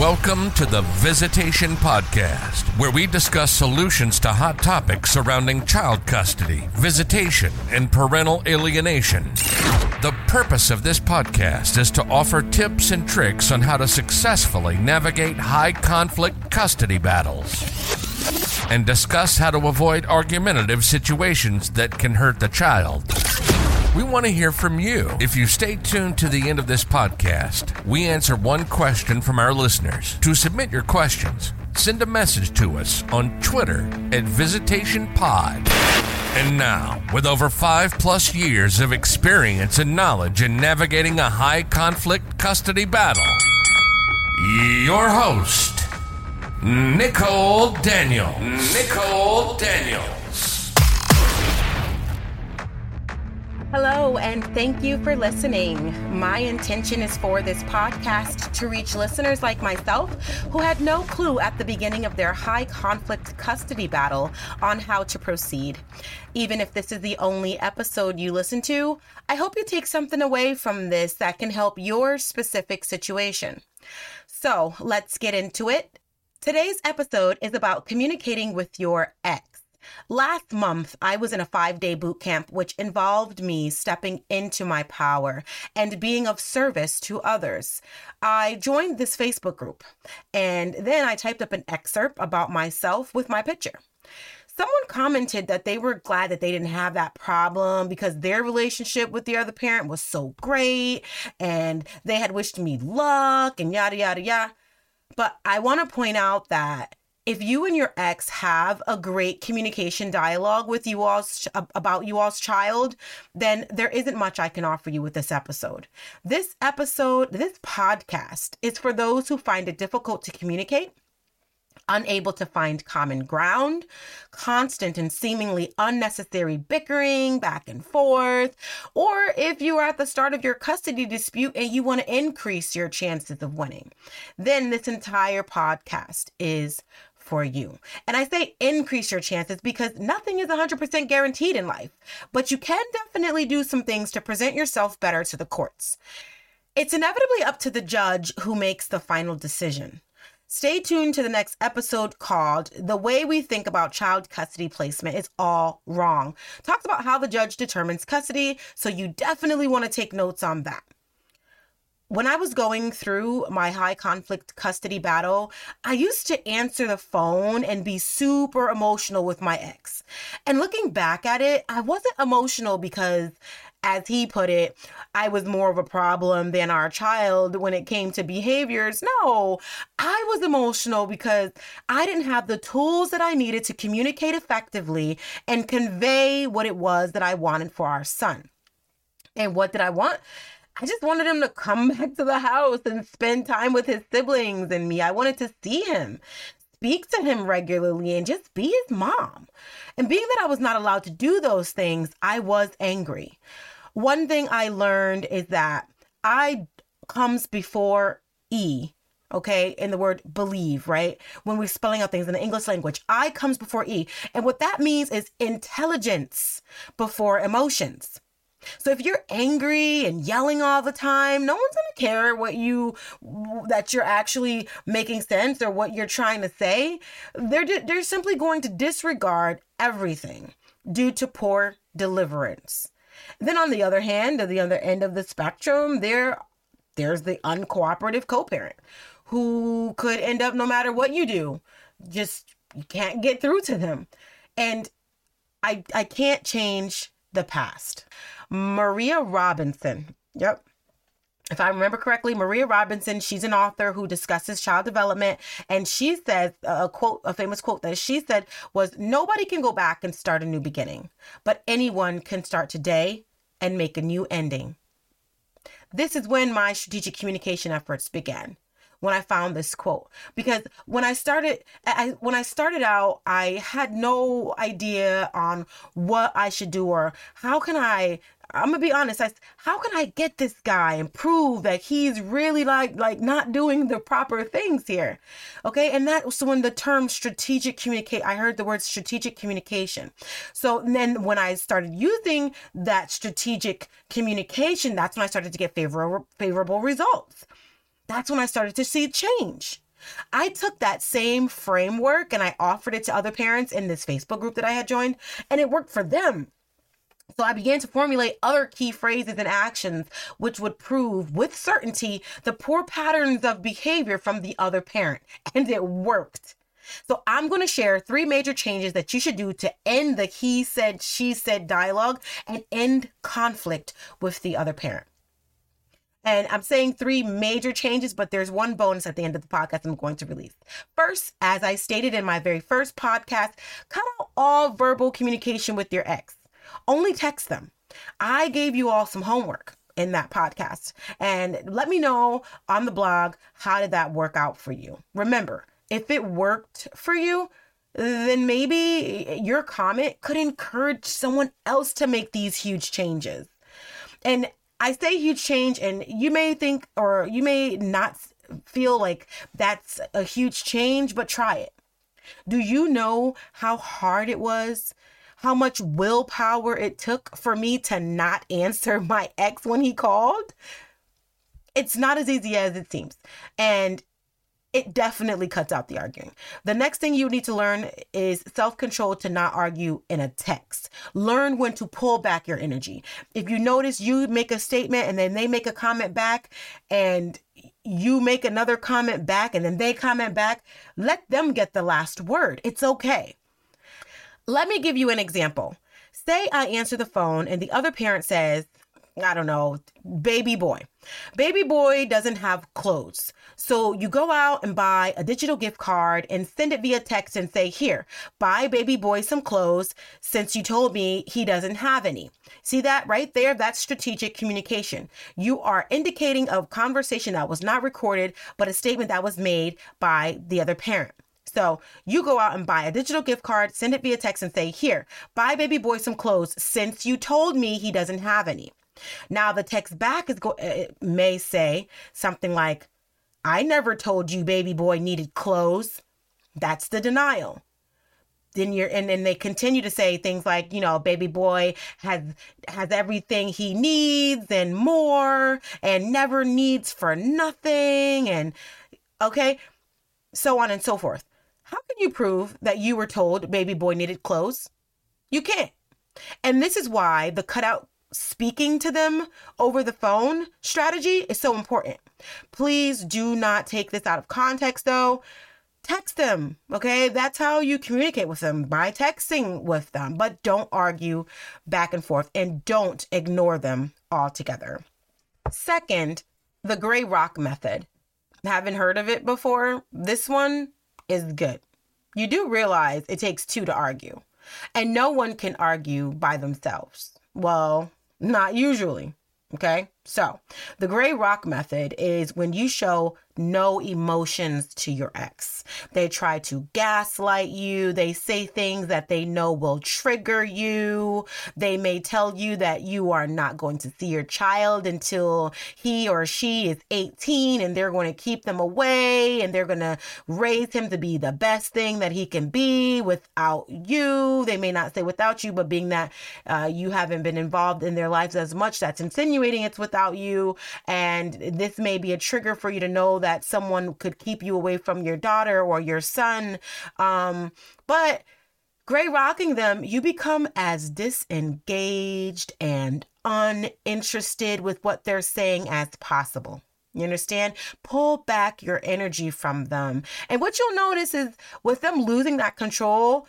Welcome to the Visitation Podcast, where we discuss solutions to hot topics surrounding child custody, visitation, and parental alienation. The purpose of this podcast is to offer tips and tricks on how to successfully navigate high conflict custody battles and discuss how to avoid argumentative situations that can hurt the child. We want to hear from you. If you stay tuned to the end of this podcast, we answer one question from our listeners. To submit your questions, send a message to us on Twitter at VisitationPod. And now, with over five plus years of experience and knowledge in navigating a high conflict custody battle, your host, Nicole Daniel. Nicole Daniel. Hello, and thank you for listening. My intention is for this podcast to reach listeners like myself who had no clue at the beginning of their high conflict custody battle on how to proceed. Even if this is the only episode you listen to, I hope you take something away from this that can help your specific situation. So let's get into it. Today's episode is about communicating with your ex. Last month, I was in a five day boot camp, which involved me stepping into my power and being of service to others. I joined this Facebook group and then I typed up an excerpt about myself with my picture. Someone commented that they were glad that they didn't have that problem because their relationship with the other parent was so great and they had wished me luck and yada, yada, yada. But I want to point out that if you and your ex have a great communication dialogue with you all's about you all's child, then there isn't much I can offer you with this episode. This episode, this podcast is for those who find it difficult to communicate unable to find common ground, constant and seemingly unnecessary bickering back and forth, or if you are at the start of your custody dispute and you want to increase your chances of winning, then this entire podcast is for you. And I say increase your chances because nothing is 100% guaranteed in life, but you can definitely do some things to present yourself better to the courts. It's inevitably up to the judge who makes the final decision. Stay tuned to the next episode called The Way We Think About Child Custody Placement is All Wrong. Talks about how the judge determines custody, so you definitely want to take notes on that when I was going through my high conflict custody battle, I used to answer the phone and be super emotional with my ex. And looking back at it, I wasn't emotional because, as he put it, I was more of a problem than our child when it came to behaviors. No, I was emotional because I didn't have the tools that I needed to communicate effectively and convey what it was that I wanted for our son. And what did I want? I just wanted him to come back to the house and spend time with his siblings and me. I wanted to see him, speak to him regularly, and just be his mom. And being that I was not allowed to do those things, I was angry. One thing I learned is that I comes before E okay, in the word believe, right? When we're spelling out things in the English language, I comes before E. And what that means is intelligence before emotions. So if you're angry and yelling all the time, no one's going to care what you that you're actually making sense or what you're trying to say. They're they're simply going to disregard everything due to poor deliverance. Then on the other hand, at the other end of the spectrum, there there's the uncooperative co-parent who could end up no matter what you do, just you can't get through to them. And I I can't change the past. Maria Robinson. Yep. If I remember correctly, Maria Robinson, she's an author who discusses child development. And she says a quote, a famous quote that she said was Nobody can go back and start a new beginning, but anyone can start today and make a new ending. This is when my strategic communication efforts began when I found this quote because when I started I, when I started out I had no idea on what I should do or how can I I'm gonna be honest. I, how can I get this guy and prove that he's really like like not doing the proper things here? Okay, and that so when the term strategic communicate. I heard the word strategic communication. So then when I started using that strategic communication, that's when I started to get favorable favorable results that's when I started to see change. I took that same framework and I offered it to other parents in this Facebook group that I had joined, and it worked for them. So I began to formulate other key phrases and actions which would prove with certainty the poor patterns of behavior from the other parent. And it worked. So I'm going to share three major changes that you should do to end the he said, she said dialogue and end conflict with the other parent. And I'm saying three major changes, but there's one bonus at the end of the podcast I'm going to release. First, as I stated in my very first podcast, cut out all verbal communication with your ex. Only text them. I gave you all some homework in that podcast. And let me know on the blog how did that work out for you. Remember, if it worked for you, then maybe your comment could encourage someone else to make these huge changes. And I say huge change, and you may think or you may not feel like that's a huge change, but try it. Do you know how hard it was? How much willpower it took for me to not answer my ex when he called? It's not as easy as it seems. And it definitely cuts out the arguing. The next thing you need to learn is self control to not argue in a text. Learn when to pull back your energy. If you notice you make a statement and then they make a comment back, and you make another comment back and then they comment back, let them get the last word. It's okay. Let me give you an example. Say I answer the phone and the other parent says, I don't know, baby boy. Baby boy doesn't have clothes. So you go out and buy a digital gift card and send it via text and say, Here, buy baby boy some clothes since you told me he doesn't have any. See that right there? That's strategic communication. You are indicating a conversation that was not recorded, but a statement that was made by the other parent. So you go out and buy a digital gift card, send it via text, and say, Here, buy baby boy some clothes since you told me he doesn't have any. Now the text back is go uh, may say something like, "I never told you baby boy needed clothes." That's the denial. Then you're and then they continue to say things like, you know, baby boy has has everything he needs and more and never needs for nothing and okay, so on and so forth. How can you prove that you were told baby boy needed clothes? You can't. And this is why the cutout speaking to them over the phone strategy is so important. Please do not take this out of context though. Text them, okay? That's how you communicate with them by texting with them, but don't argue back and forth and don't ignore them altogether. Second, the gray rock method. Haven't heard of it before? This one is good. You do realize it takes two to argue, and no one can argue by themselves. Well, not usually. Okay. So, the gray rock method is when you show no emotions to your ex. They try to gaslight you. They say things that they know will trigger you. They may tell you that you are not going to see your child until he or she is 18 and they're going to keep them away and they're going to raise him to be the best thing that he can be without you. They may not say without you, but being that uh, you haven't been involved in their lives as much, that's insinuating it's without you. And this may be a trigger for you to know that someone could keep you away from your daughter or your son. Um, but gray rocking them, you become as disengaged and uninterested with what they're saying as possible. You understand? Pull back your energy from them. And what you'll notice is with them losing that control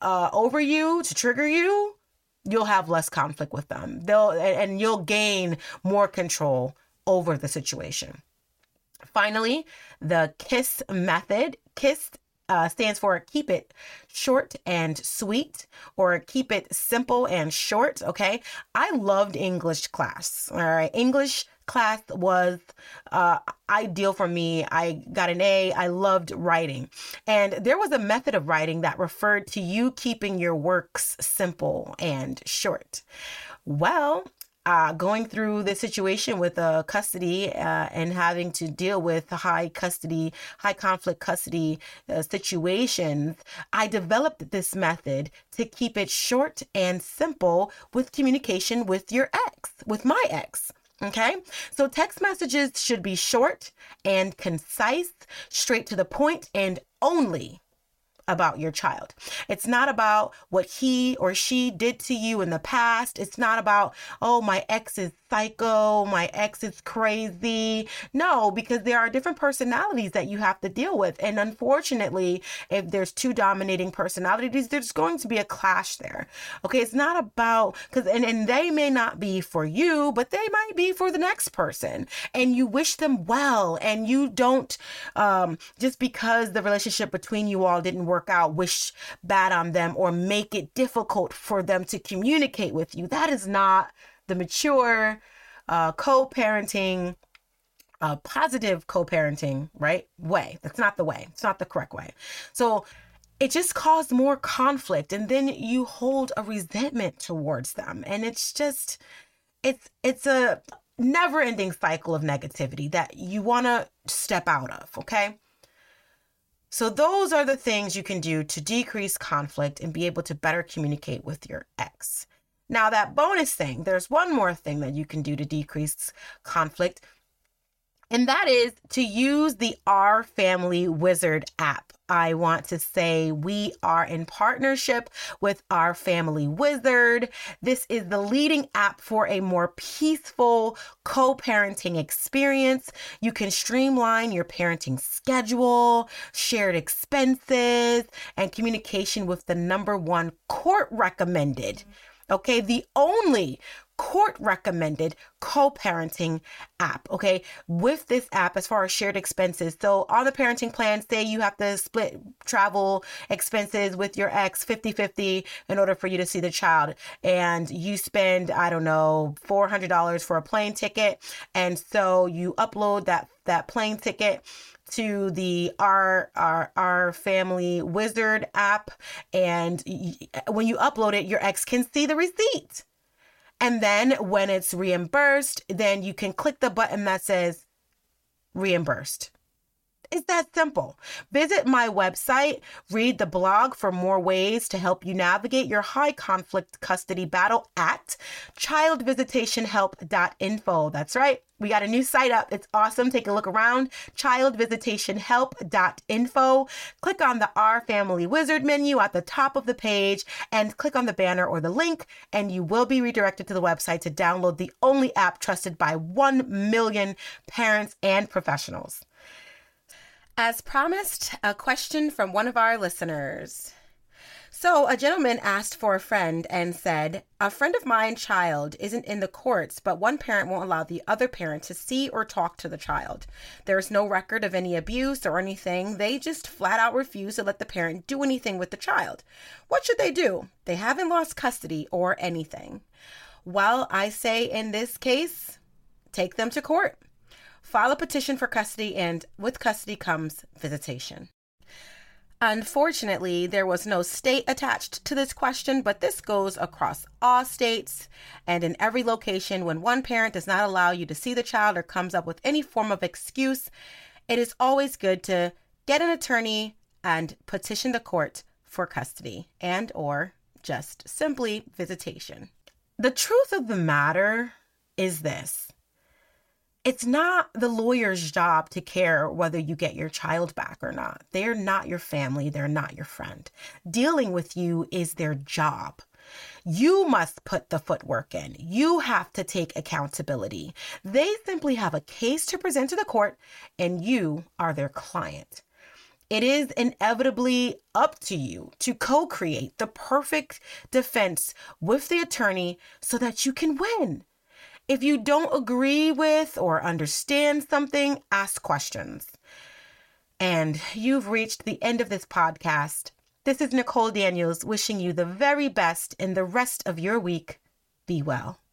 uh, over you to trigger you, you'll have less conflict with them. They'll and you'll gain more control over the situation. Finally, the KISS method. KISS uh, stands for keep it short and sweet or keep it simple and short. Okay. I loved English class. All right. English class was uh, ideal for me. I got an A. I loved writing. And there was a method of writing that referred to you keeping your works simple and short. Well, uh, going through the situation with uh, custody uh, and having to deal with high custody, high conflict custody uh, situations, I developed this method to keep it short and simple with communication with your ex, with my ex. Okay, so text messages should be short and concise, straight to the point, and only about your child. It's not about what he or she did to you in the past. It's not about, oh, my ex is psycho, my ex is crazy. No, because there are different personalities that you have to deal with. And unfortunately, if there's two dominating personalities, there's going to be a clash there. Okay, it's not about because and, and they may not be for you, but they might be for the next person. And you wish them well. And you don't um just because the relationship between you all didn't work out, wish bad on them or make it difficult for them to communicate with you. That is not the mature uh, co-parenting uh, positive co-parenting right way. That's not the way. It's not the correct way. So it just caused more conflict and then you hold a resentment towards them and it's just it's it's a never ending cycle of negativity that you want to step out of okay so those are the things you can do to decrease conflict and be able to better communicate with your ex now, that bonus thing, there's one more thing that you can do to decrease conflict, and that is to use the Our Family Wizard app. I want to say we are in partnership with Our Family Wizard. This is the leading app for a more peaceful co parenting experience. You can streamline your parenting schedule, shared expenses, and communication with the number one court recommended. Okay, the only court recommended co parenting app. Okay, with this app, as far as shared expenses. So, on the parenting plan, say you have to split travel expenses with your ex 50 50 in order for you to see the child, and you spend, I don't know, $400 for a plane ticket. And so you upload that, that plane ticket to the our our our family wizard app and when you upload it your ex can see the receipt and then when it's reimbursed then you can click the button that says reimbursed it's that simple. Visit my website, read the blog for more ways to help you navigate your high conflict custody battle at childvisitationhelp.info. That's right. We got a new site up. It's awesome. Take a look around. Childvisitationhelp.info. Click on the Our Family Wizard menu at the top of the page and click on the banner or the link, and you will be redirected to the website to download the only app trusted by 1 million parents and professionals. As promised, a question from one of our listeners. So, a gentleman asked for a friend and said, A friend of mine child isn't in the courts, but one parent won't allow the other parent to see or talk to the child. There's no record of any abuse or anything. They just flat out refuse to let the parent do anything with the child. What should they do? They haven't lost custody or anything. Well, I say in this case, take them to court file a petition for custody, and with custody comes visitation. Unfortunately, there was no state attached to this question, but this goes across all states and in every location. When one parent does not allow you to see the child or comes up with any form of excuse, it is always good to get an attorney and petition the court for custody and or just simply visitation. The truth of the matter is this it's not the lawyer's job to care whether you get your child back or not. They're not your family, they're not your friend. Dealing with you is their job. You must put the footwork in. You have to take accountability. They simply have a case to present to the court, and you are their client. It is inevitably up to you to co create the perfect defense with the attorney so that you can win. If you don't agree with or understand something, ask questions. And you've reached the end of this podcast. This is Nicole Daniels wishing you the very best in the rest of your week. Be well.